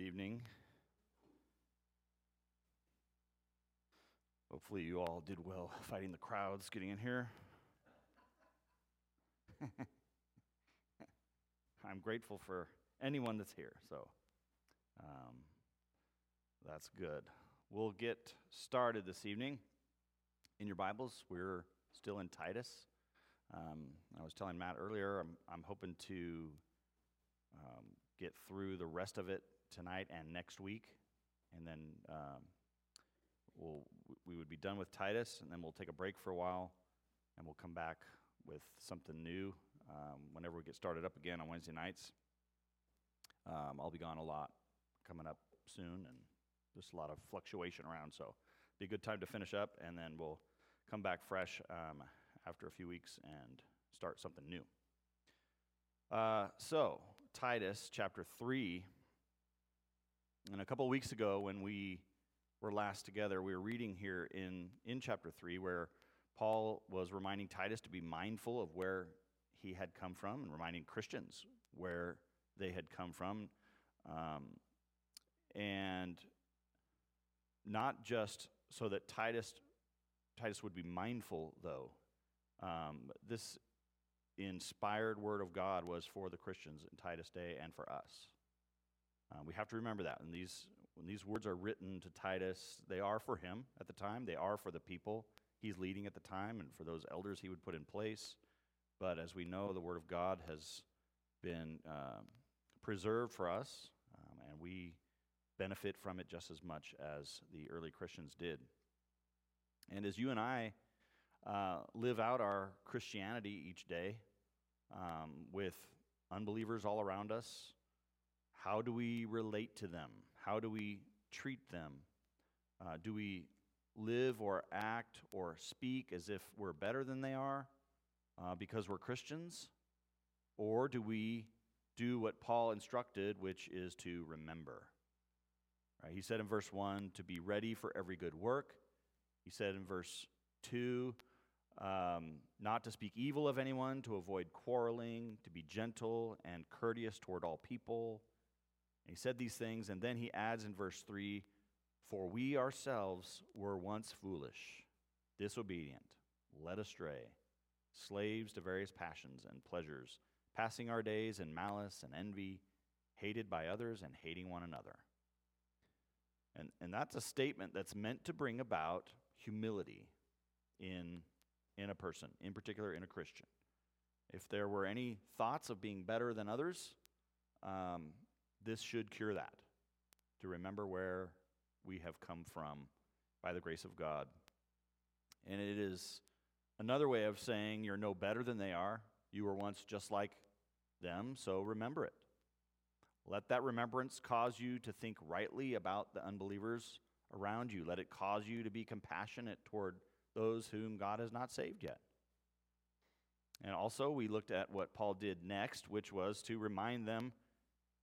Good evening. Hopefully, you all did well fighting the crowds getting in here. I'm grateful for anyone that's here, so um, that's good. We'll get started this evening. In your Bibles, we're still in Titus. Um, I was telling Matt earlier, I'm, I'm hoping to um, get through the rest of it tonight and next week, and then um, we'll, we would be done with Titus, and then we'll take a break for a while, and we'll come back with something new um, whenever we get started up again on Wednesday nights. Um, I'll be gone a lot coming up soon, and there's a lot of fluctuation around, so be a good time to finish up, and then we'll come back fresh um, after a few weeks and start something new. Uh, so, Titus chapter 3. And a couple of weeks ago, when we were last together, we were reading here in, in chapter 3 where Paul was reminding Titus to be mindful of where he had come from and reminding Christians where they had come from. Um, and not just so that Titus, Titus would be mindful, though. Um, this inspired word of God was for the Christians in Titus Day and for us. Uh, we have to remember that. And these, when these words are written to Titus, they are for him at the time, they are for the people he's leading at the time, and for those elders he would put in place. But as we know, the Word of God has been uh, preserved for us, um, and we benefit from it just as much as the early Christians did. And as you and I uh, live out our Christianity each day, um, with unbelievers all around us? How do we relate to them? How do we treat them? Uh, do we live or act or speak as if we're better than they are uh, because we're Christians? Or do we do what Paul instructed, which is to remember? Right, he said in verse 1 to be ready for every good work. He said in verse 2 um, not to speak evil of anyone, to avoid quarreling, to be gentle and courteous toward all people. He said these things, and then he adds in verse 3 For we ourselves were once foolish, disobedient, led astray, slaves to various passions and pleasures, passing our days in malice and envy, hated by others and hating one another. And, and that's a statement that's meant to bring about humility in in a person, in particular in a Christian. If there were any thoughts of being better than others, um, this should cure that. To remember where we have come from by the grace of God. And it is another way of saying you're no better than they are. You were once just like them, so remember it. Let that remembrance cause you to think rightly about the unbelievers around you. Let it cause you to be compassionate toward those whom God has not saved yet. And also, we looked at what Paul did next, which was to remind them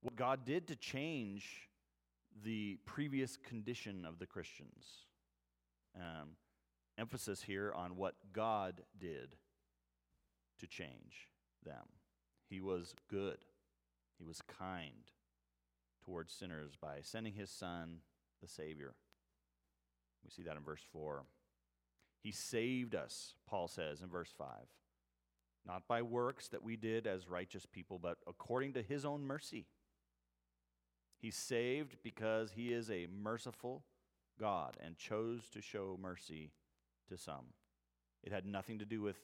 what God did to change the previous condition of the Christians. Um, emphasis here on what God did to change them. He was good, He was kind towards sinners by sending His Son, the Savior. We see that in verse 4. He saved us, Paul says in verse 5. Not by works that we did as righteous people, but according to his own mercy. He's saved because he is a merciful God and chose to show mercy to some. It had nothing to do with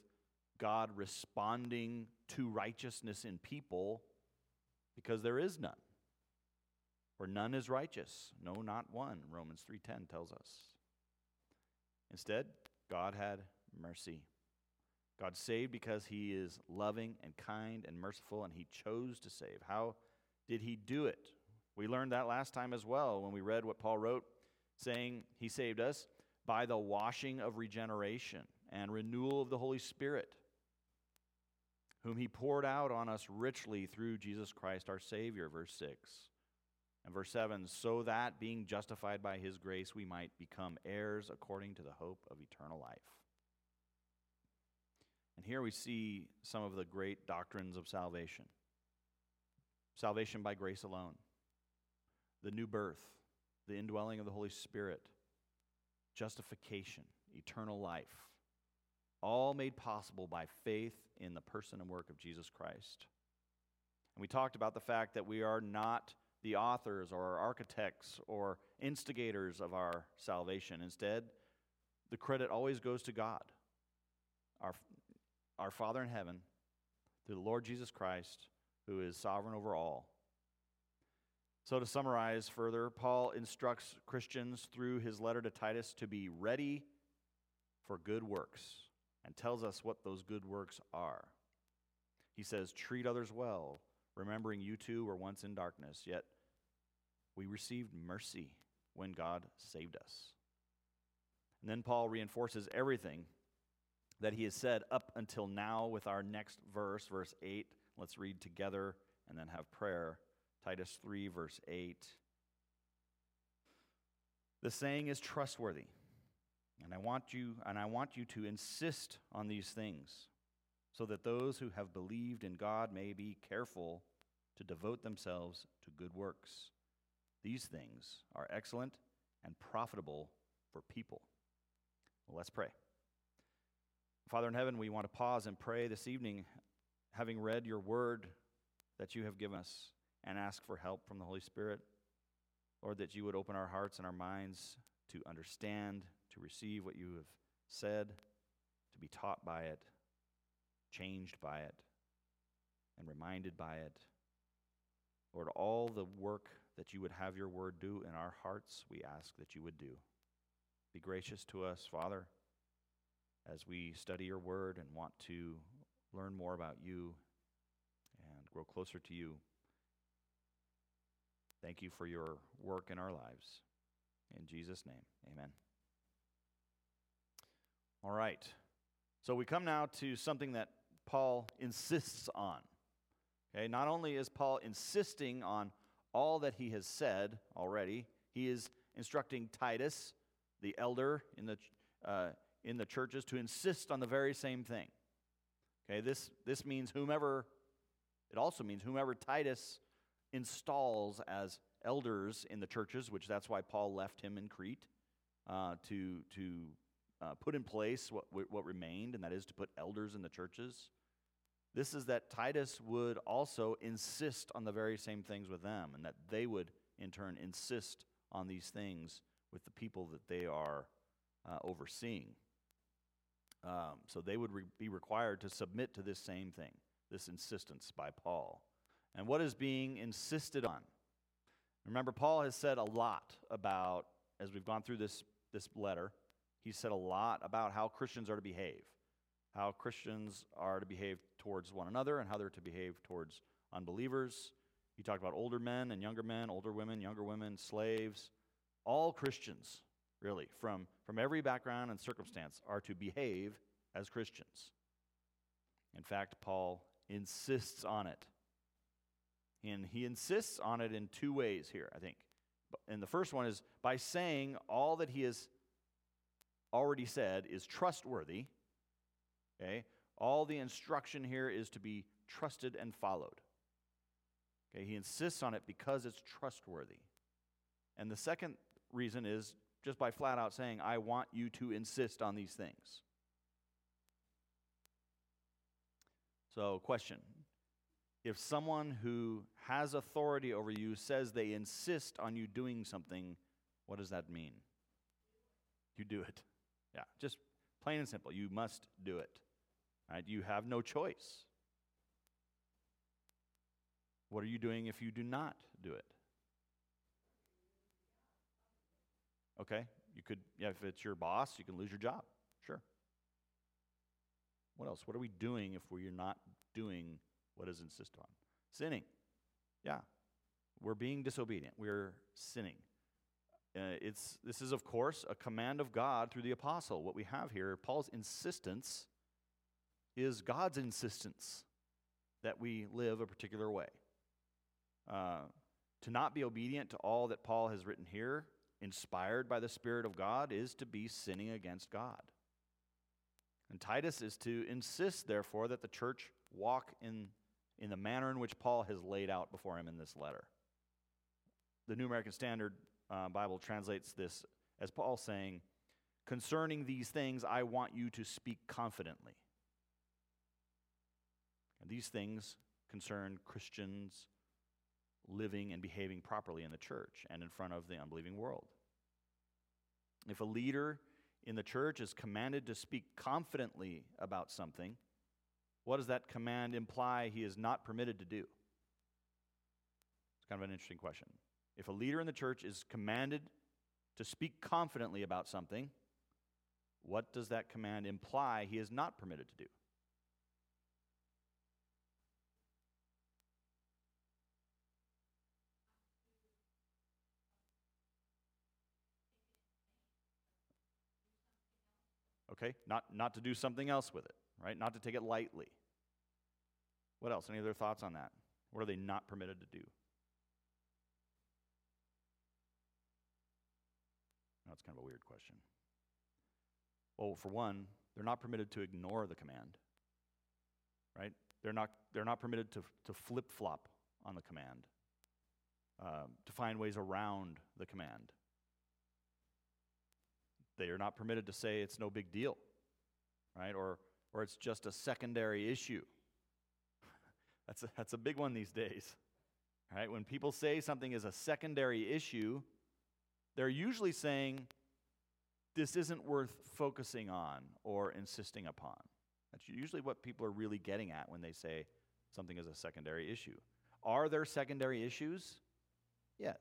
God responding to righteousness in people because there is none. For none is righteous, no not one, Romans 3:10 tells us. Instead, God had mercy. God saved because he is loving and kind and merciful, and he chose to save. How did he do it? We learned that last time as well when we read what Paul wrote, saying he saved us by the washing of regeneration and renewal of the Holy Spirit, whom he poured out on us richly through Jesus Christ our Savior, verse 6. And verse 7 so that being justified by his grace, we might become heirs according to the hope of eternal life. And here we see some of the great doctrines of salvation salvation by grace alone, the new birth, the indwelling of the Holy Spirit, justification, eternal life, all made possible by faith in the person and work of Jesus Christ. And we talked about the fact that we are not the authors or architects or instigators of our salvation. Instead, the credit always goes to God, our, our Father in heaven, through the Lord Jesus Christ, who is sovereign over all. So, to summarize further, Paul instructs Christians through his letter to Titus to be ready for good works and tells us what those good works are. He says, Treat others well, remembering you too were once in darkness, yet we received mercy when God saved us. And then Paul reinforces everything that he has said up until now with our next verse, verse 8. Let's read together and then have prayer. Titus 3, verse 8. The saying is trustworthy. And I want you and I want you to insist on these things so that those who have believed in God may be careful to devote themselves to good works. These things are excellent and profitable for people. Well, let's pray. Father in heaven, we want to pause and pray this evening, having read your word that you have given us, and ask for help from the Holy Spirit. Lord, that you would open our hearts and our minds to understand, to receive what you have said, to be taught by it, changed by it, and reminded by it. Lord, all the work that you would have your word do in our hearts, we ask that you would do. Be gracious to us, Father, as we study your word and want to learn more about you and grow closer to you. Thank you for your work in our lives. In Jesus' name, amen. All right. So we come now to something that Paul insists on. Okay, not only is Paul insisting on all that he has said already, he is instructing Titus, the elder in the, uh, in the churches, to insist on the very same thing. Okay, this, this means whomever, it also means whomever Titus installs as elders in the churches, which that's why Paul left him in Crete uh, to, to uh, put in place what, what remained, and that is to put elders in the churches. This is that Titus would also insist on the very same things with them, and that they would, in turn, insist on these things with the people that they are uh, overseeing. Um, so they would re- be required to submit to this same thing, this insistence by Paul. And what is being insisted on? Remember, Paul has said a lot about, as we've gone through this, this letter, he said a lot about how Christians are to behave, how Christians are to behave towards one another, and how they're to behave towards unbelievers. He talked about older men and younger men, older women, younger women, slaves. All Christians, really, from, from every background and circumstance, are to behave as Christians. In fact, Paul insists on it. And he insists on it in two ways here, I think. And the first one is by saying all that he has already said is trustworthy. Okay? All the instruction here is to be trusted and followed. Okay? He insists on it because it's trustworthy. And the second reason is just by flat out saying, I want you to insist on these things. So, question if someone who has authority over you says they insist on you doing something, what does that mean? You do it. Yeah, just plain and simple. You must do it. Right? You have no choice. What are you doing if you do not do it? Okay, you could, yeah, if it's your boss, you can lose your job. Sure. What else? What are we doing if we're not doing what is insist on? Sinning. Yeah. We're being disobedient. We're sinning. Uh, it's, this is, of course, a command of God through the apostle. What we have here, Paul's insistence, is God's insistence that we live a particular way. Uh, to not be obedient to all that Paul has written here, inspired by the Spirit of God, is to be sinning against God. And Titus is to insist, therefore, that the church walk in in the manner in which Paul has laid out before him in this letter. the New American Standard uh, Bible translates this as Paul saying, Concerning these things, I want you to speak confidently. And these things concern Christians living and behaving properly in the church and in front of the unbelieving world. If a leader in the church is commanded to speak confidently about something, what does that command imply he is not permitted to do? It's kind of an interesting question. If a leader in the church is commanded to speak confidently about something, what does that command imply he is not permitted to do? Okay? Not, not to do something else with it, right? Not to take it lightly. What else? Any other thoughts on that? What are they not permitted to do? That's kind of a weird question. Well, for one, they're not permitted to ignore the command, right? They're not, they're not permitted to, to flip flop on the command, uh, to find ways around the command. They are not permitted to say it's no big deal, right? Or, or it's just a secondary issue. that's, a, that's a big one these days, right? When people say something is a secondary issue, they're usually saying this isn't worth focusing on or insisting upon. That's usually what people are really getting at when they say something is a secondary issue. Are there secondary issues? Yes.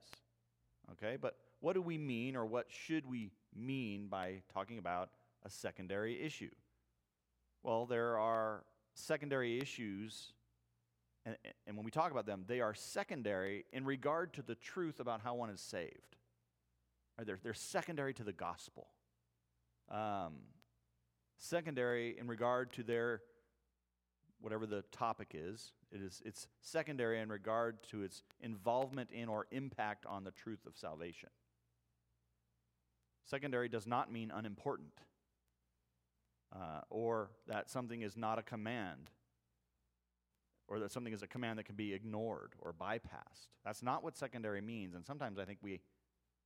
Okay, but what do we mean or what should we mean by talking about a secondary issue? Well, there are secondary issues, and, and when we talk about them, they are secondary in regard to the truth about how one is saved. They're, they're secondary to the gospel. Um, secondary in regard to their whatever the topic is. It is it's secondary in regard to its involvement in or impact on the truth of salvation. Secondary does not mean unimportant uh, or that something is not a command or that something is a command that can be ignored or bypassed. That's not what secondary means. And sometimes I think we,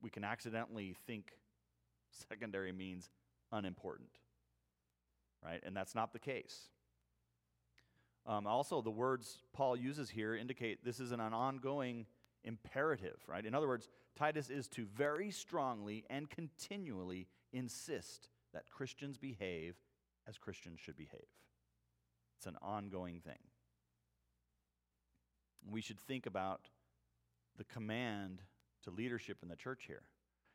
we can accidentally think secondary means unimportant, right? And that's not the case. Um, also, the words Paul uses here indicate this is an ongoing imperative, right? In other words, Titus is to very strongly and continually insist that Christians behave as Christians should behave. It's an ongoing thing. We should think about the command to leadership in the church here.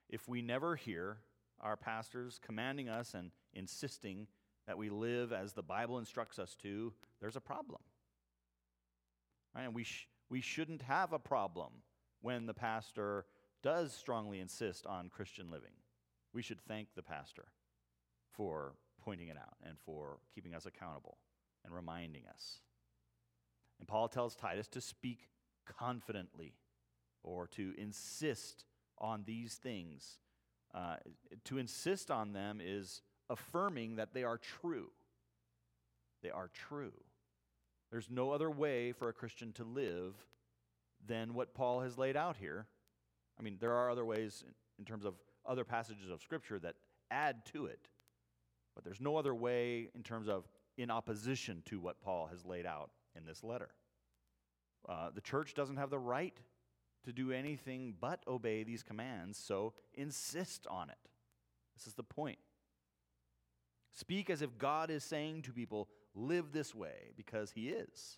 If we never hear our pastors commanding us and insisting that we live as the Bible instructs us to, there's a problem. Right? And we, sh- we shouldn't have a problem when the pastor does strongly insist on Christian living. We should thank the pastor for pointing it out and for keeping us accountable and reminding us. And Paul tells Titus to speak confidently or to insist on these things. Uh, to insist on them is affirming that they are true. They are true. There's no other way for a Christian to live than what Paul has laid out here. I mean, there are other ways in terms of other passages of Scripture that add to it, but there's no other way in terms of in opposition to what Paul has laid out in this letter. Uh, the church doesn't have the right to do anything but obey these commands, so insist on it. This is the point. Speak as if God is saying to people, live this way, because He is.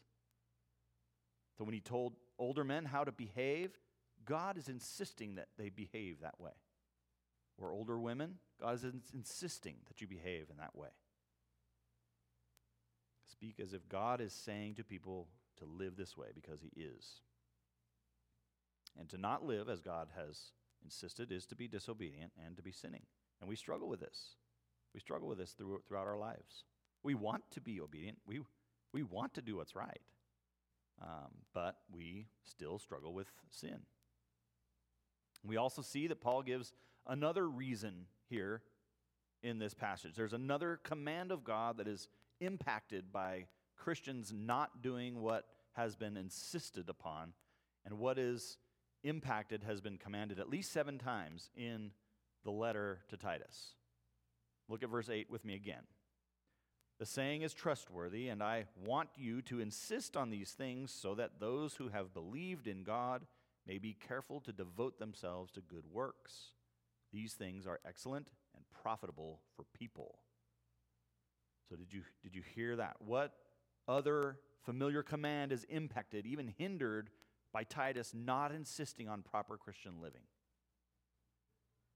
So when He told older men how to behave, God is insisting that they behave that way. Or older women, God is insisting that you behave in that way. Speak as if God is saying to people to live this way because He is. And to not live as God has insisted is to be disobedient and to be sinning. And we struggle with this. We struggle with this through, throughout our lives. We want to be obedient, we, we want to do what's right, um, but we still struggle with sin. We also see that Paul gives another reason here in this passage. There's another command of God that is impacted by Christians not doing what has been insisted upon. And what is impacted has been commanded at least seven times in the letter to Titus. Look at verse 8 with me again. The saying is trustworthy, and I want you to insist on these things so that those who have believed in God may be careful to devote themselves to good works. These things are excellent and profitable for people. So did you did you hear that? What other familiar command is impacted, even hindered by Titus not insisting on proper Christian living?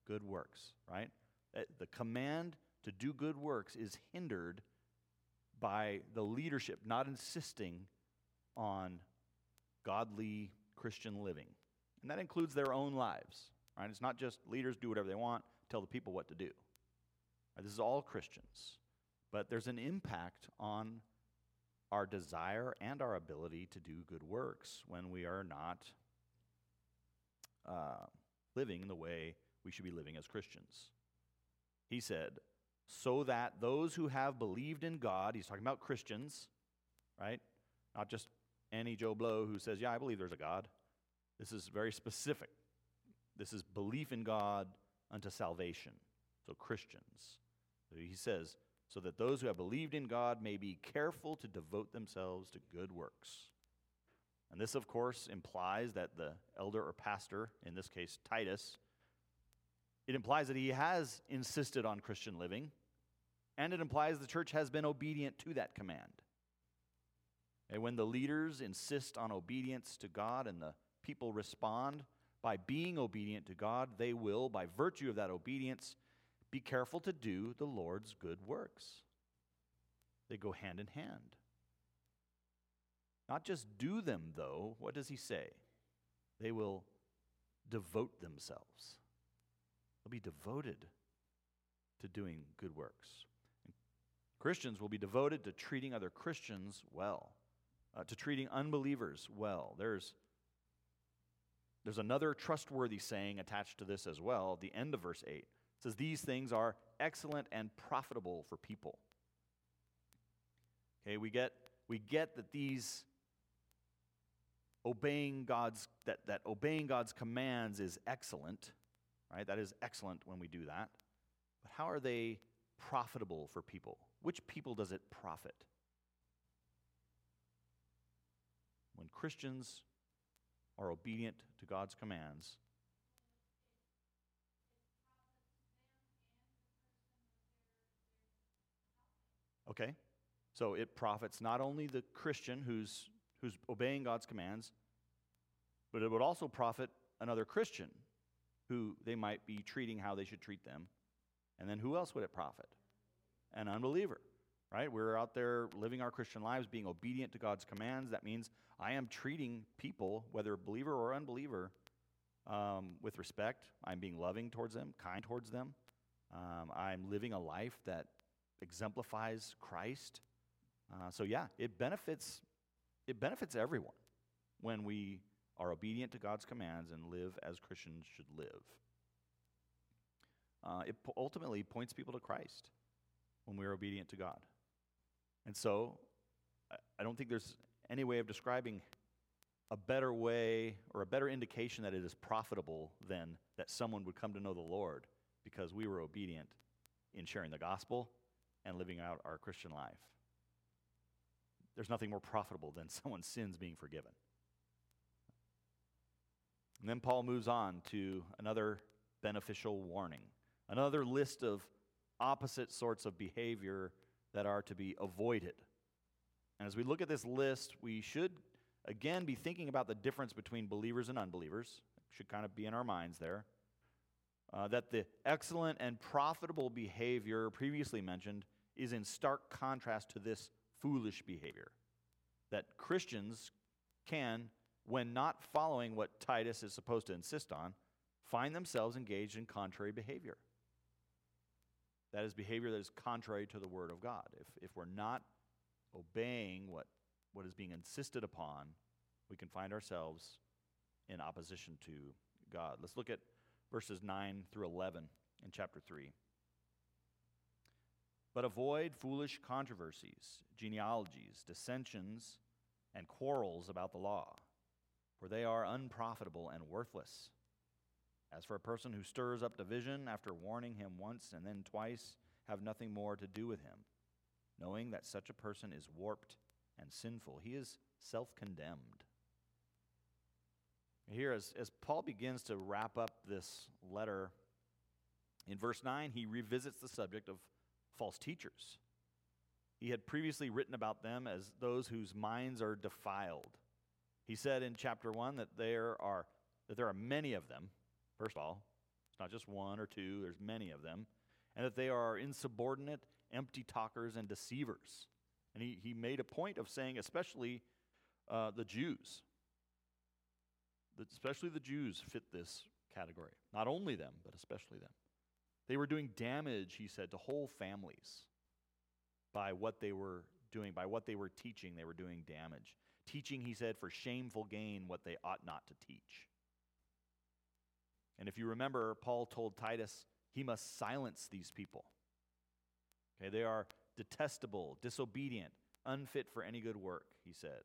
Good works, right? Uh, the command to do good works is hindered by the leadership not insisting on godly Christian living. And that includes their own lives, right? It's not just leaders do whatever they want, tell the people what to do. Right? This is all Christians. But there's an impact on our desire and our ability to do good works when we are not uh, living the way we should be living as Christians. He said, so that those who have believed in God, he's talking about Christians, right? Not just any Joe Blow who says, Yeah, I believe there's a God. This is very specific. This is belief in God unto salvation. So, Christians. He says, so that those who have believed in God may be careful to devote themselves to good works. And this, of course, implies that the elder or pastor, in this case Titus, it implies that he has insisted on Christian living, and it implies the church has been obedient to that command. And when the leaders insist on obedience to God and the people respond by being obedient to God, they will, by virtue of that obedience, be careful to do the Lord's good works. They go hand in hand. Not just do them, though. What does he say? They will devote themselves. They'll be devoted to doing good works. And Christians will be devoted to treating other Christians well, uh, to treating unbelievers well. There's, there's another trustworthy saying attached to this as well, the end of verse 8 says these things are excellent and profitable for people. Okay, we get we get that these obeying God's that, that obeying God's commands is excellent, right? That is excellent when we do that. But how are they profitable for people? Which people does it profit? When Christians are obedient to God's commands, Okay? So it profits not only the Christian who's, who's obeying God's commands, but it would also profit another Christian who they might be treating how they should treat them. And then who else would it profit? An unbeliever, right? We're out there living our Christian lives, being obedient to God's commands. That means I am treating people, whether believer or unbeliever, um, with respect. I'm being loving towards them, kind towards them. Um, I'm living a life that exemplifies Christ. Uh, so yeah, it benefits it benefits everyone when we are obedient to God's commands and live as Christians should live. Uh, it po- ultimately points people to Christ when we're obedient to God. And so, I, don't think there's any way of describing a better way or a better indication that it is profitable than that someone would come to know the Lord because we were obedient in sharing the gospel and living out our Christian life. There's nothing more profitable than someone's sins being forgiven. And then Paul moves on to another beneficial warning, another list of opposite sorts of behavior that are to be avoided. And as we look at this list, we should again be thinking about the difference between believers and unbelievers. It should kind of be in our minds there. Uh, that the excellent and profitable behavior previously mentioned is in stark contrast to this foolish behavior. That Christians can, when not following what Titus is supposed to insist on, find themselves engaged in contrary behavior. That is behavior that is contrary to the Word of God. If, if we're not obeying what, what is being insisted upon, we can find ourselves in opposition to God. Let's look at verses 9 through 11 in chapter 3. But avoid foolish controversies, genealogies, dissensions, and quarrels about the law, for they are unprofitable and worthless. As for a person who stirs up division after warning him once and then twice, have nothing more to do with him, knowing that such a person is warped and sinful. He is self condemned. Here, as, as Paul begins to wrap up this letter, in verse 9, he revisits the subject of false teachers. He had previously written about them as those whose minds are defiled. He said in chapter 1 that there are, that there are many of them, first of all. It's not just one or two, there's many of them. And that they are insubordinate, empty talkers, and deceivers. And he, he made a point of saying, especially uh, the Jews, that especially the Jews fit this category. Not only them, but especially them. They were doing damage, he said, to whole families by what they were doing, by what they were teaching, they were doing damage. Teaching, he said, for shameful gain what they ought not to teach. And if you remember, Paul told Titus he must silence these people. Okay, they are detestable, disobedient, unfit for any good work, he said.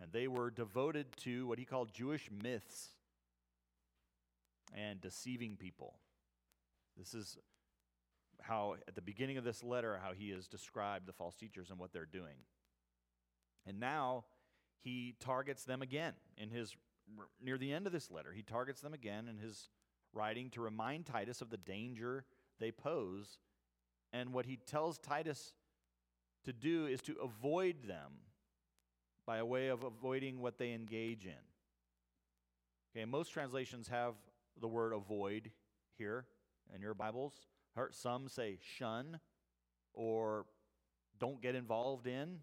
And they were devoted to what he called Jewish myths and deceiving people. This is how, at the beginning of this letter, how he has described the false teachers and what they're doing. And now he targets them again in his near the end of this letter. He targets them again in his writing to remind Titus of the danger they pose. And what he tells Titus to do is to avoid them by a way of avoiding what they engage in. Okay, most translations have the word avoid here in your Bibles. Some say shun or don't get involved in.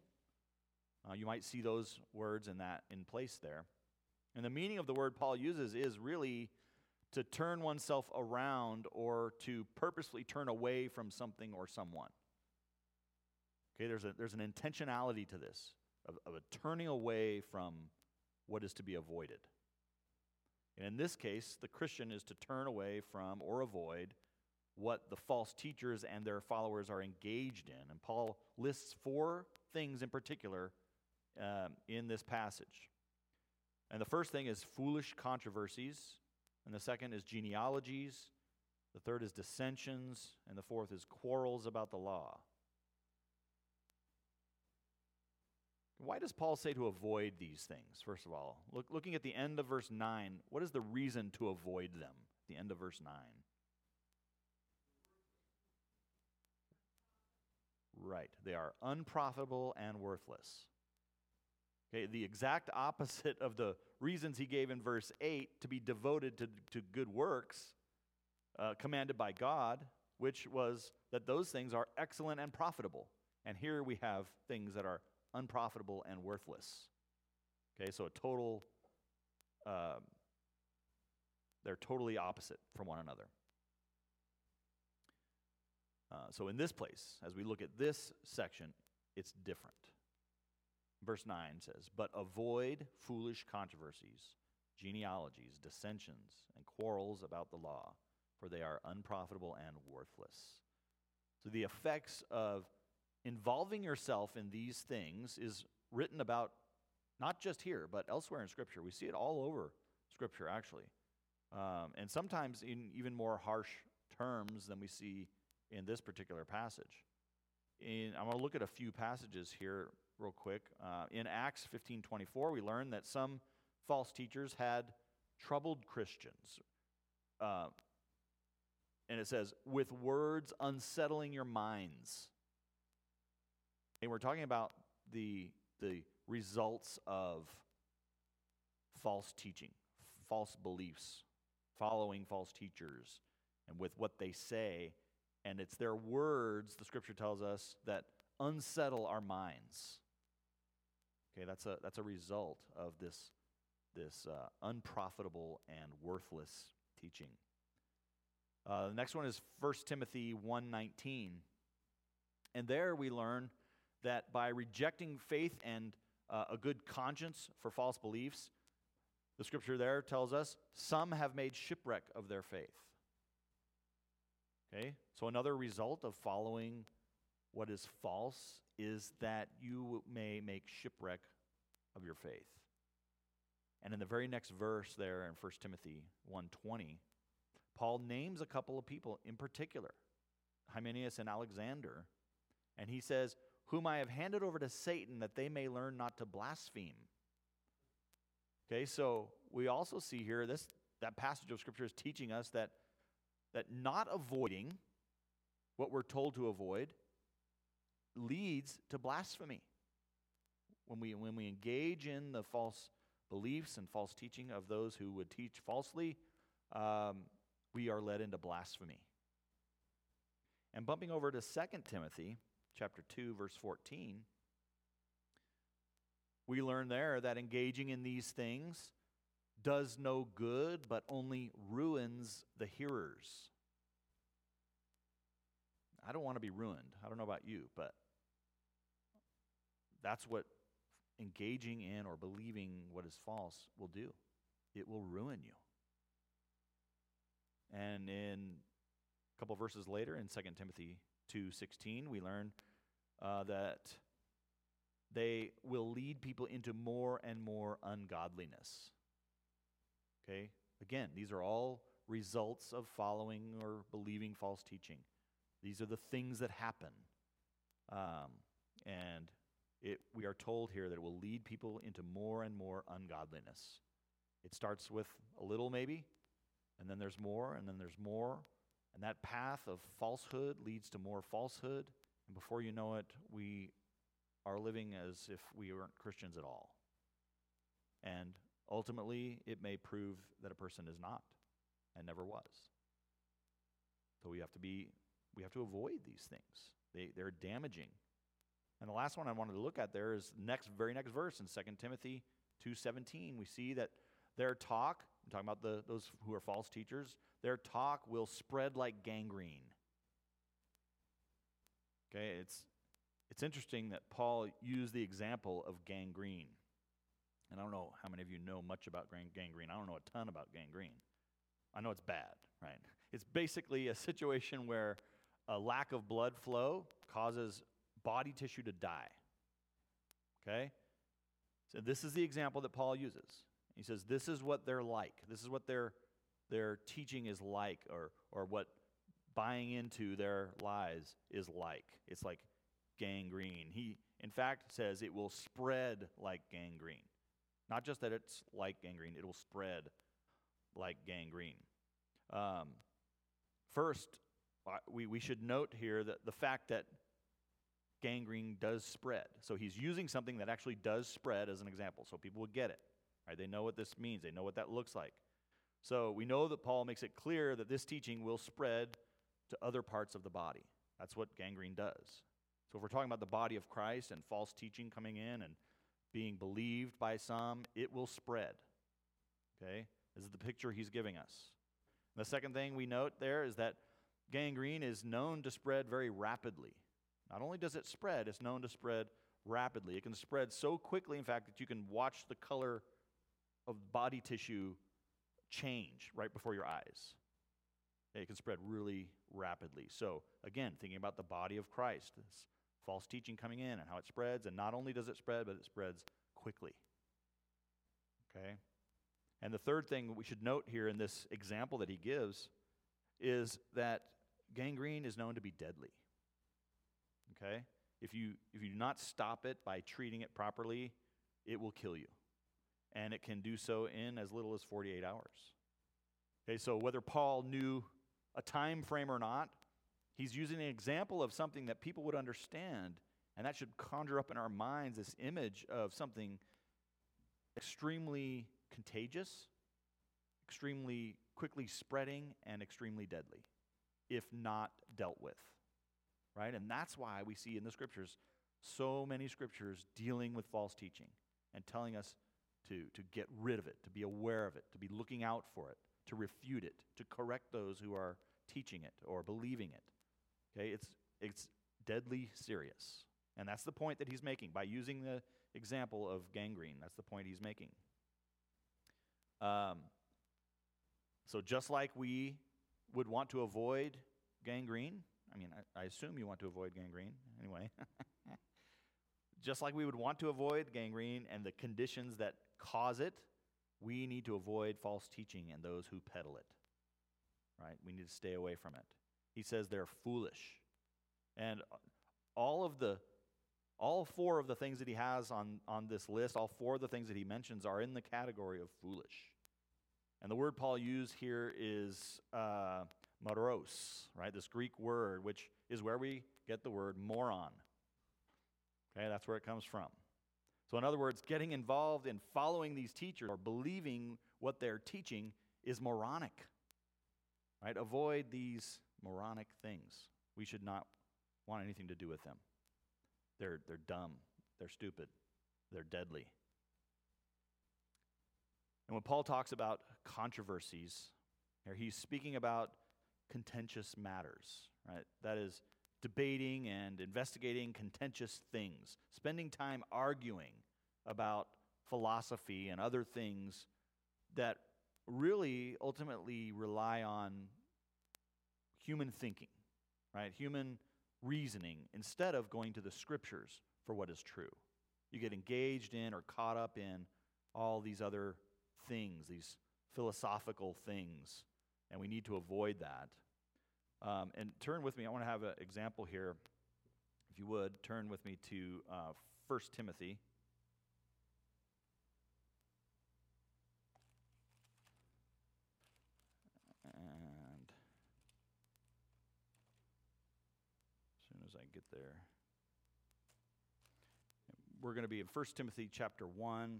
Uh, you might see those words in that in place there. And the meaning of the word Paul uses is really to turn oneself around or to purposely turn away from something or someone. Okay, there's, a, there's an intentionality to this of, of a turning away from what is to be avoided. And in this case, the Christian is to turn away from or avoid what the false teachers and their followers are engaged in. And Paul lists four things in particular um, in this passage. And the first thing is foolish controversies, and the second is genealogies, the third is dissensions, and the fourth is quarrels about the law. Why does Paul say to avoid these things, first of all? Look, looking at the end of verse 9, what is the reason to avoid them? The end of verse 9. Right. They are unprofitable and worthless. Okay, the exact opposite of the reasons he gave in verse 8 to be devoted to, to good works uh, commanded by God, which was that those things are excellent and profitable. And here we have things that are unprofitable and worthless. Okay, so a total, uh, they're totally opposite from one another. Uh, so in this place, as we look at this section, it's different. Verse 9 says, But avoid foolish controversies, genealogies, dissensions, and quarrels about the law, for they are unprofitable and worthless. So the effects of involving yourself in these things is written about not just here, but elsewhere in Scripture. We see it all over Scripture, actually. Um, and sometimes in even more harsh terms than we see in this particular passage. In, I'm going to look at a few passages here real quick. Uh, in Acts 15:24, we learn that some false teachers had troubled Christians. Uh, and it says, with words unsettling your minds. And we're talking about the, the results of false teaching, false beliefs, following false teachers, and with what they say and it's their words, the scripture tells us, that unsettle our minds. Okay, that's a, that's a result of this, this uh, unprofitable and worthless teaching. Uh, the next one is 1 Timothy 1.19. And there we learn that by rejecting faith and uh, a good conscience for false beliefs, the scripture there tells us some have made shipwreck of their faith. Okay? So, another result of following what is false is that you may make shipwreck of your faith. And in the very next verse there in 1 Timothy 1:20, Paul names a couple of people in particular, Hymenaeus and Alexander, and he says, "Whom I have handed over to Satan that they may learn not to blaspheme." Okay, so we also see here this that passage of scripture is teaching us that that not avoiding what we're told to avoid leads to blasphemy. When we when we engage in the false beliefs and false teaching of those who would teach falsely, um, we are led into blasphemy. And bumping over to 2 Timothy chapter 2 verse 14, we learn there that engaging in these things does no good but only ruins the hearers. I don't want to be ruined. I don't know about you, but that's what engaging in or believing what is false will do. It will ruin you. And in a couple verses later, in 2 Timothy 2.16, we learn uh, that they will lead people into more and more ungodliness. Okay? Again, these are all results of following or believing false teaching. These are the things that happen. Um, and it, we are told here that it will lead people into more and more ungodliness. It starts with a little, maybe, and then there's more, and then there's more. And that path of falsehood leads to more falsehood. And before you know it, we are living as if we weren't Christians at all. And ultimately, it may prove that a person is not and never was. So we have to be, we have to avoid these things. They, they're damaging. And the last one I wanted to look at there is next, very next verse in 2 Timothy 2.17. We see that their talk, I'm talking about the, those who are false teachers, their talk will spread like gangrene. Okay, it's, it's interesting that Paul used the example of gangrene. And I don't know how many of you know much about gangrene. I don't know a ton about gangrene. I know it's bad, right? It's basically a situation where a lack of blood flow causes body tissue to die. Okay? So this is the example that Paul uses. He says, This is what they're like. This is what their, their teaching is like, or, or what buying into their lies is like. It's like gangrene. He, in fact, says it will spread like gangrene. Not just that it's like gangrene, it will spread like gangrene. Um, first, we, we should note here that the fact that gangrene does spread. So he's using something that actually does spread as an example, so people would get it. Right? They know what this means, they know what that looks like. So we know that Paul makes it clear that this teaching will spread to other parts of the body. That's what gangrene does. So if we're talking about the body of Christ and false teaching coming in and being believed by some, it will spread. Okay? This is the picture he's giving us. And the second thing we note there is that gangrene is known to spread very rapidly. Not only does it spread, it's known to spread rapidly. It can spread so quickly, in fact, that you can watch the color of body tissue change right before your eyes. It can spread really rapidly. So, again, thinking about the body of Christ, this false teaching coming in and how it spreads, and not only does it spread, but it spreads quickly. Okay? And the third thing we should note here in this example that he gives is that gangrene is known to be deadly okay? If you, if you do not stop it by treating it properly, it will kill you. And it can do so in as little as 48 hours. Okay, so whether Paul knew a time frame or not, he's using an example of something that people would understand, and that should conjure up in our minds this image of something extremely contagious, extremely quickly spreading, and extremely deadly if not dealt with right? And that's why we see in the scriptures so many scriptures dealing with false teaching and telling us to, to get rid of it, to be aware of it, to be looking out for it, to refute it, to correct those who are teaching it or believing it. Okay, it's, it's deadly serious. And that's the point that he's making by using the example of gangrene. That's the point he's making. Um, so, just like we would want to avoid gangrene, I mean, I, I assume you want to avoid gangrene anyway. Just like we would want to avoid gangrene and the conditions that cause it, we need to avoid false teaching and those who peddle it. Right? We need to stay away from it. He says they're foolish. And all of the all four of the things that he has on, on this list, all four of the things that he mentions are in the category of foolish. And the word Paul used here is uh, moros, right? This Greek word, which is where we get the word moron. Okay, that's where it comes from. So, in other words, getting involved in following these teachers or believing what they're teaching is moronic. Right? Avoid these moronic things. We should not want anything to do with them. They're, they're dumb, they're stupid, they're deadly. And when Paul talks about controversies, here he's speaking about contentious matters, right? That is debating and investigating contentious things, spending time arguing about philosophy and other things that really ultimately rely on human thinking, right? Human reasoning instead of going to the scriptures for what is true. You get engaged in or caught up in all these other things, these philosophical things, and we need to avoid that. Um, and turn with me, I want to have an example here. If you would, turn with me to uh, 1 Timothy. And as soon as I get there, we're going to be in 1 Timothy chapter 1,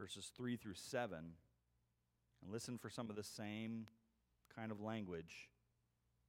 verses 3 through 7. And listen for some of the same kind of language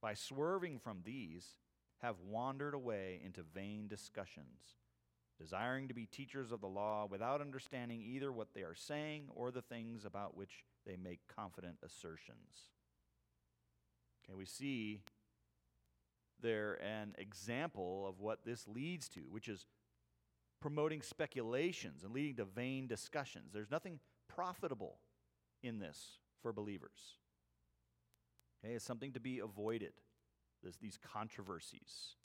by swerving from these, have wandered away into vain discussions, desiring to be teachers of the law without understanding either what they are saying or the things about which they make confident assertions. Okay, we see there an example of what this leads to, which is promoting speculations and leading to vain discussions. There's nothing profitable in this for believers. Okay, it's something to be avoided. There's these controversies.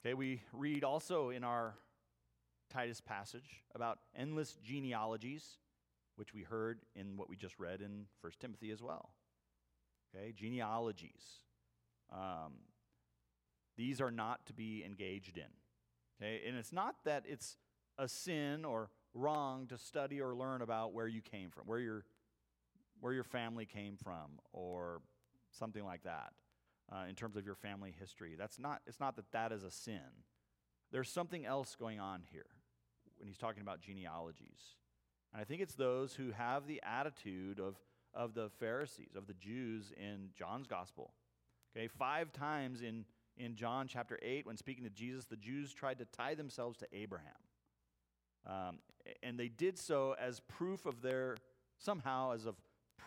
Okay, we read also in our Titus passage about endless genealogies, which we heard in what we just read in 1 Timothy as well. Okay, genealogies. Um, these are not to be engaged in. Okay, and it's not that it's a sin or wrong to study or learn about where you came from, where your, where your family came from, or something like that uh, in terms of your family history. That's not, it's not that that is a sin. There's something else going on here when he's talking about genealogies. And I think it's those who have the attitude of, of the Pharisees, of the Jews in John's gospel. Okay, five times in, in John chapter 8, when speaking to Jesus, the Jews tried to tie themselves to Abraham. Um, and they did so as proof of their, somehow as a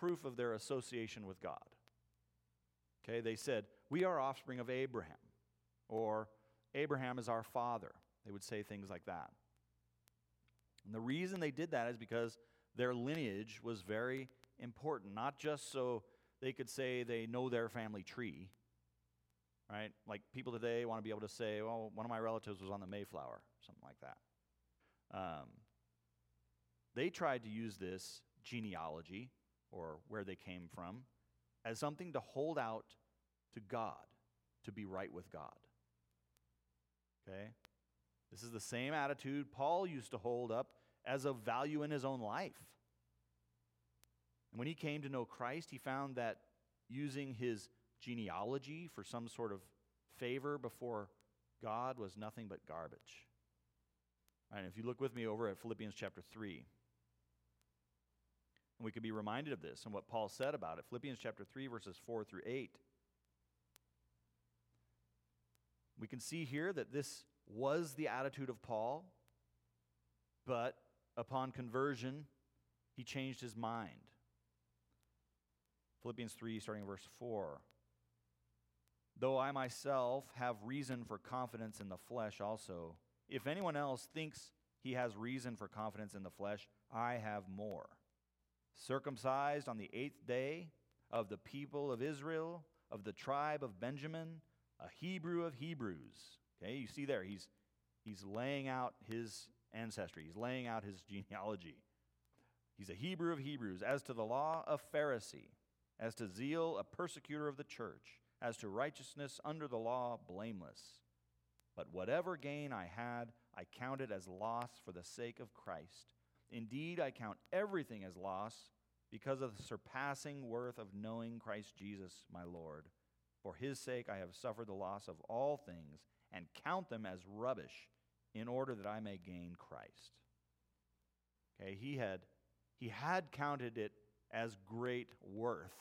proof of their association with God. Okay, they said, We are offspring of Abraham, or Abraham is our father. They would say things like that. And the reason they did that is because their lineage was very important, not just so they could say they know their family tree, right? Like people today want to be able to say, well, one of my relatives was on the Mayflower, something like that. Um, they tried to use this genealogy or where they came from as something to hold out to God, to be right with God. Okay? This is the same attitude Paul used to hold up as a value in his own life. And when he came to know Christ, he found that using his genealogy for some sort of favor before God was nothing but garbage. And if you look with me over at Philippians chapter 3, and we could be reminded of this and what Paul said about it. Philippians chapter 3, verses 4 through 8. We can see here that this was the attitude of Paul, but upon conversion, he changed his mind. Philippians 3, starting verse 4. Though I myself have reason for confidence in the flesh also, if anyone else thinks he has reason for confidence in the flesh, I have more. Circumcised on the eighth day of the people of Israel, of the tribe of Benjamin, a Hebrew of Hebrews. Okay, you see there, he's, he's laying out his ancestry, he's laying out his genealogy. He's a Hebrew of Hebrews. As to the law, a Pharisee. As to zeal, a persecutor of the church. As to righteousness under the law, blameless. But whatever gain I had, I counted as loss for the sake of Christ. Indeed, I count everything as loss because of the surpassing worth of knowing Christ Jesus, my Lord. For his sake I have suffered the loss of all things and count them as rubbish in order that I may gain Christ. Okay, he had he had counted it as great worth,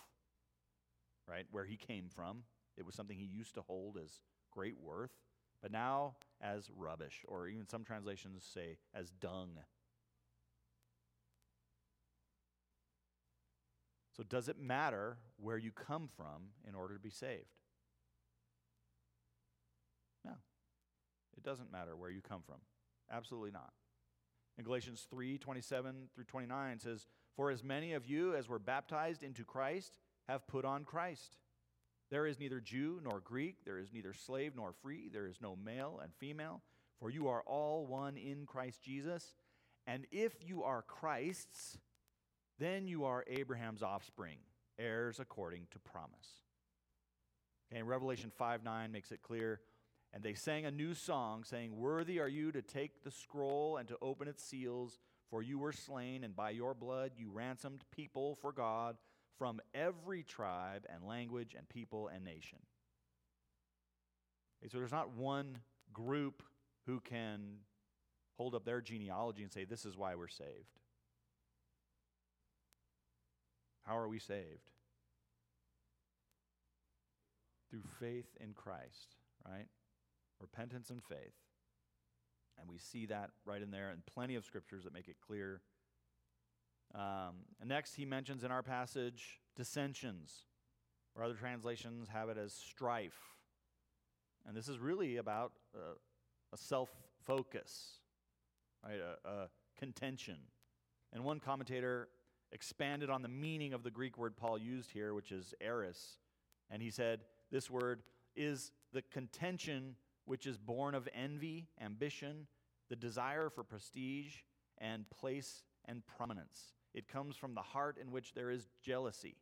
right? Where he came from. It was something he used to hold as great worth, but now as rubbish, or even some translations say as dung. So, does it matter where you come from in order to be saved? No. It doesn't matter where you come from. Absolutely not. In Galatians 3 27 through 29 says, For as many of you as were baptized into Christ have put on Christ. There is neither Jew nor Greek, there is neither slave nor free, there is no male and female, for you are all one in Christ Jesus. And if you are Christ's, then you are Abraham's offspring, heirs according to promise. Okay, Revelation 5 9 makes it clear and they sang a new song, saying, Worthy are you to take the scroll and to open its seals, for you were slain, and by your blood you ransomed people for God from every tribe and language and people and nation. Okay, so there's not one group who can hold up their genealogy and say, This is why we're saved. How are we saved? Through faith in Christ, right? repentance and faith. And we see that right in there, and plenty of scriptures that make it clear. Um, next, he mentions in our passage dissensions, or other translations have it as strife. And this is really about uh, a self focus, right? A, a contention. And one commentator expanded on the meaning of the Greek word Paul used here, which is eris. And he said, This word is the contention which is born of envy, ambition, the desire for prestige, and place and prominence. It comes from the heart in which there is jealousy.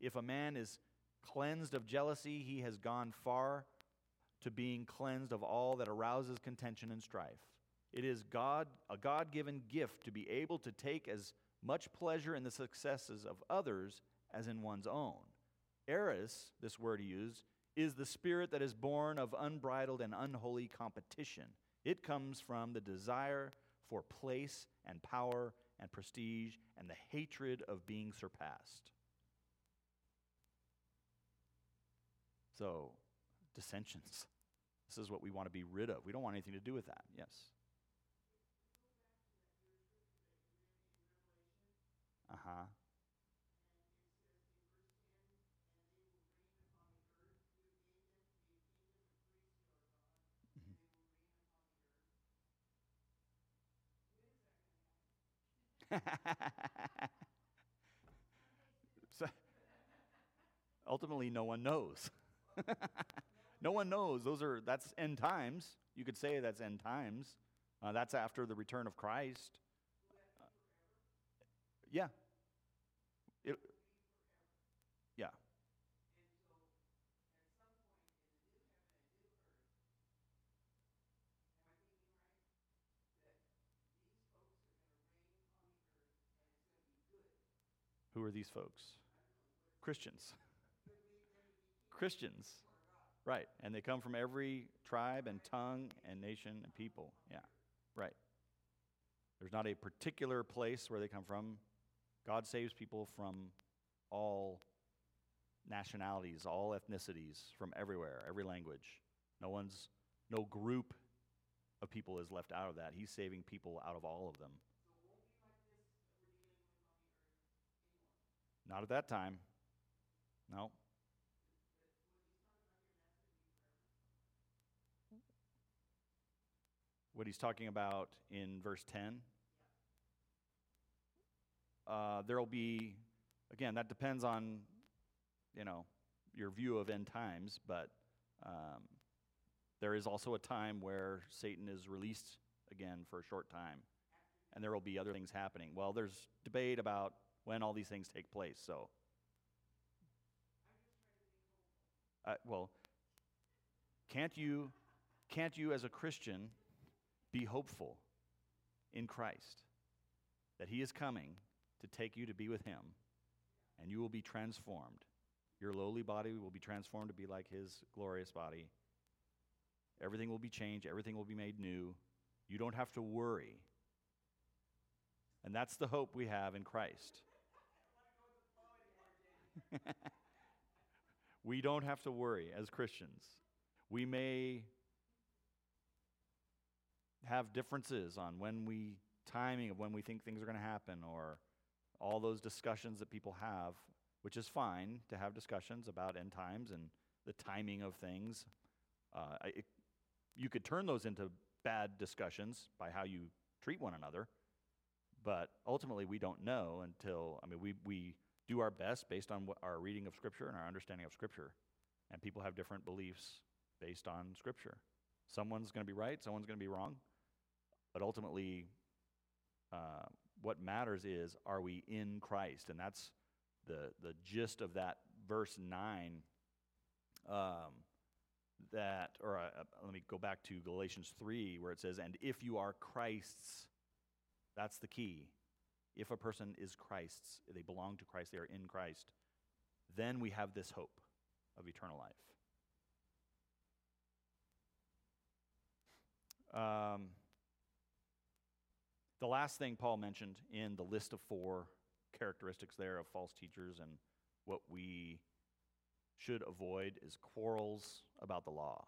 If a man is cleansed of jealousy, he has gone far to being cleansed of all that arouses contention and strife. It is God, a God given gift to be able to take as much pleasure in the successes of others as in one's own. Eris, this word he used, is the spirit that is born of unbridled and unholy competition. It comes from the desire for place and power and prestige and the hatred of being surpassed. So, dissensions. This is what we want to be rid of. We don't want anything to do with that. Yes. Uh huh. so, ultimately, no one knows. no one knows. Those are that's end times. You could say that's end times. Uh, that's after the return of Christ. Uh, yeah. It, yeah. Who are these folks? Christians. Christians. Right. And they come from every tribe and tongue and nation and people. Yeah. Right. There's not a particular place where they come from. God saves people from all nationalities, all ethnicities, from everywhere, every language. No one's, no group of people is left out of that. He's saving people out of all of them. Not at that time. No. What he's talking about in verse 10. Uh, there will be, again, that depends on, you know, your view of end times, but um, there is also a time where Satan is released again for a short time, and there will be other things happening. Well, there's debate about when all these things take place, so. Uh, well, can't you, can't you as a Christian be hopeful in Christ that He is coming to take you to be with Him, and you will be transformed? Your lowly body will be transformed to be like His glorious body Everything will be changed, everything will be made new. You don't have to worry. And that's the hope we have in Christ. we don't have to worry as Christians. We may have differences on when we timing of when we think things are going to happen or all those discussions that people have, which is fine to have discussions about end times and the timing of things. Uh, it, you could turn those into bad discussions by how you treat one another, but ultimately we don't know until, I mean, we, we do our best based on our reading of Scripture and our understanding of Scripture. And people have different beliefs based on Scripture. Someone's going to be right, someone's going to be wrong. But ultimately, uh, what matters is are we in Christ? And that's the, the gist of that verse 9. Um, that, or uh, uh, let me go back to Galatians 3, where it says, And if you are Christ's, that's the key. If a person is Christ's, they belong to Christ, they are in Christ, then we have this hope of eternal life. Um, the last thing Paul mentioned in the list of four characteristics there of false teachers and what we should avoid is quarrels about the law.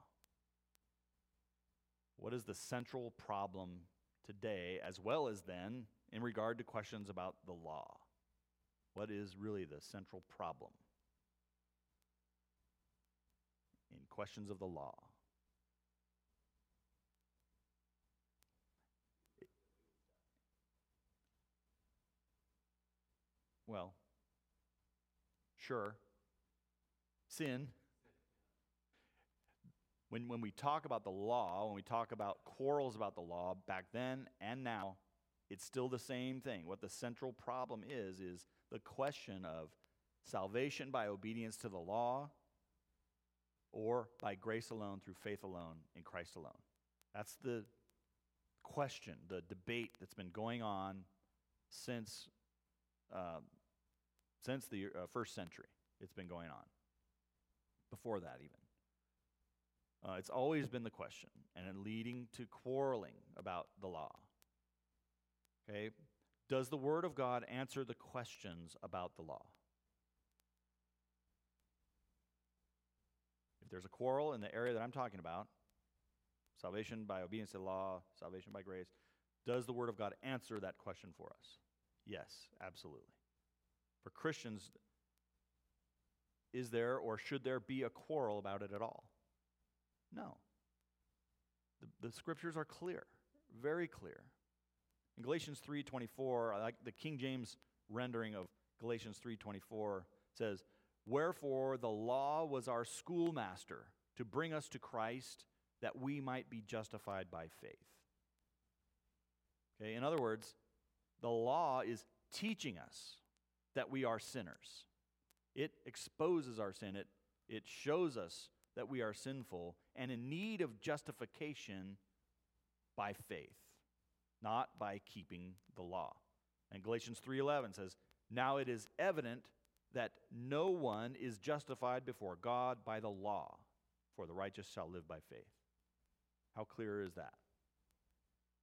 What is the central problem today, as well as then, in regard to questions about the law? What is really the central problem in questions of the law? Well, sure, sin. When, when we talk about the law, when we talk about quarrels about the law, back then and now, it's still the same thing. What the central problem is, is the question of salvation by obedience to the law or by grace alone through faith alone in Christ alone. That's the question, the debate that's been going on since, uh, since the uh, first century. It's been going on before that, even. Uh, it's always been the question, and leading to quarreling about the law. Okay? Does the Word of God answer the questions about the law? If there's a quarrel in the area that I'm talking about, salvation by obedience to the law, salvation by grace, does the Word of God answer that question for us? Yes, absolutely. For Christians, is there or should there be a quarrel about it at all? No. The, the scriptures are clear, very clear. In Galatians 3:24, I like the King James rendering of Galatians 3:24 says, "Wherefore the law was our schoolmaster to bring us to Christ that we might be justified by faith." Okay, in other words, the law is teaching us that we are sinners. It exposes our sin, it, it shows us that we are sinful and in need of justification by faith, not by keeping the law. And Galatians 3:11 says, "Now it is evident that no one is justified before God by the law, for the righteous shall live by faith." How clear is that?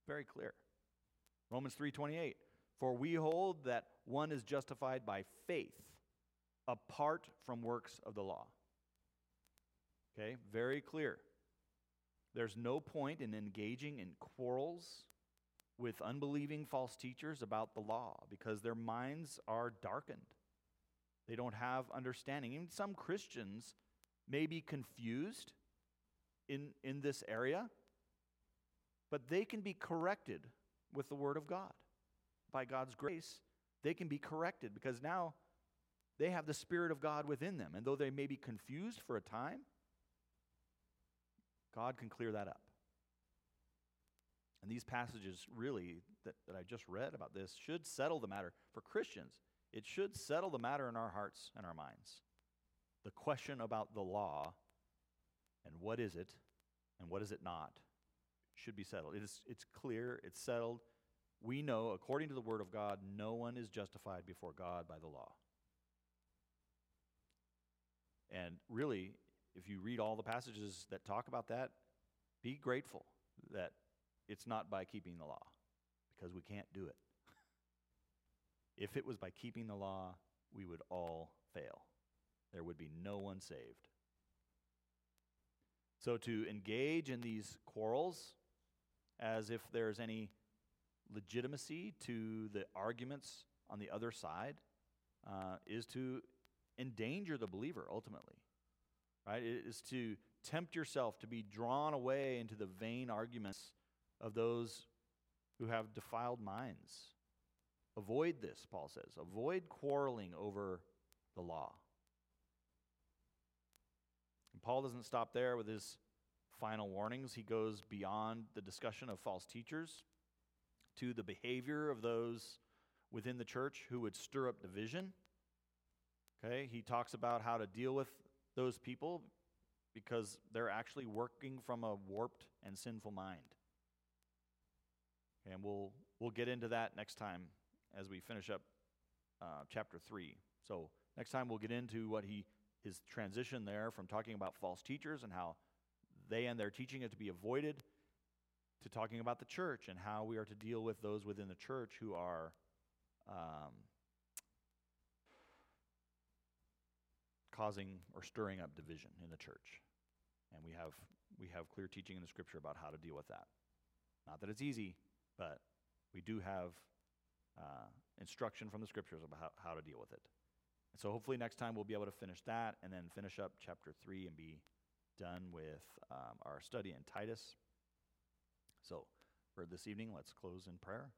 Very clear. Romans 3:28, "For we hold that one is justified by faith apart from works of the law. Okay, very clear. There's no point in engaging in quarrels with unbelieving false teachers about the law because their minds are darkened. They don't have understanding. Even some Christians may be confused in, in this area, but they can be corrected with the Word of God. By God's grace, they can be corrected because now they have the Spirit of God within them. And though they may be confused for a time, God can clear that up. And these passages, really, that, that I just read about this, should settle the matter. For Christians, it should settle the matter in our hearts and our minds. The question about the law and what is it and what is it not should be settled. It is, it's clear, it's settled. We know, according to the Word of God, no one is justified before God by the law. And really, if you read all the passages that talk about that, be grateful that it's not by keeping the law, because we can't do it. if it was by keeping the law, we would all fail. There would be no one saved. So to engage in these quarrels as if there's any legitimacy to the arguments on the other side uh, is to endanger the believer ultimately. Right? It is to tempt yourself to be drawn away into the vain arguments of those who have defiled minds. Avoid this, Paul says. Avoid quarreling over the law. And Paul doesn't stop there with his final warnings. He goes beyond the discussion of false teachers to the behavior of those within the church who would stir up division. Okay, he talks about how to deal with those people because they're actually working from a warped and sinful mind. And we'll, we'll get into that next time as we finish up uh, chapter 3. So, next time we'll get into what he, his transition there from talking about false teachers and how they and their teaching are to be avoided to talking about the church and how we are to deal with those within the church who are um, causing or stirring up division in the church. And we have, we have clear teaching in the scripture about how to deal with that. Not that it's easy, but we do have uh, instruction from the scriptures about how, how to deal with it. And so hopefully next time we'll be able to finish that and then finish up chapter 3 and be done with um, our study in Titus. So for this evening, let's close in prayer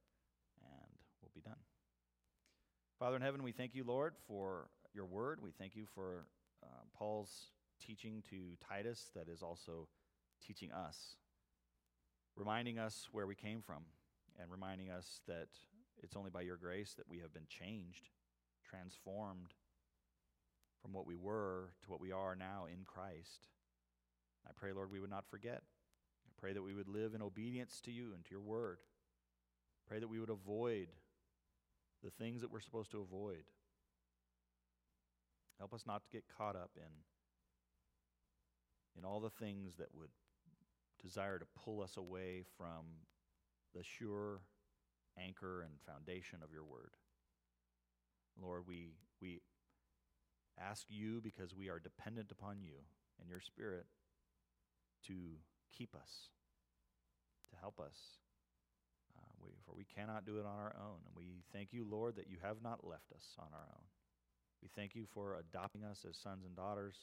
and we'll be done. Father in heaven, we thank you, Lord, for your word. We thank you for uh, Paul's teaching to Titus that is also teaching us, reminding us where we came from, and reminding us that it's only by your grace that we have been changed, transformed from what we were to what we are now in Christ. I pray, Lord, we would not forget. I pray that we would live in obedience to you and to your word. Pray that we would avoid the things that we're supposed to avoid. Help us not to get caught up in, in all the things that would desire to pull us away from the sure anchor and foundation of your word. Lord, we, we ask you because we are dependent upon you and your spirit to keep us, to help us. Uh, we, for we cannot do it on our own. And we thank you, Lord, that you have not left us on our own. We thank you for adopting us as sons and daughters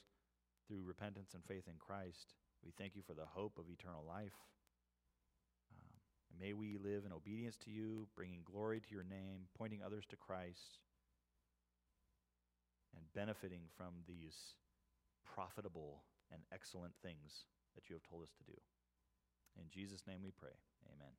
through repentance and faith in Christ. We thank you for the hope of eternal life. May we live in obedience to you, bringing glory to your name, pointing others to Christ, and benefiting from these profitable and excellent things that you have told us to do. In Jesus' name we pray. Amen.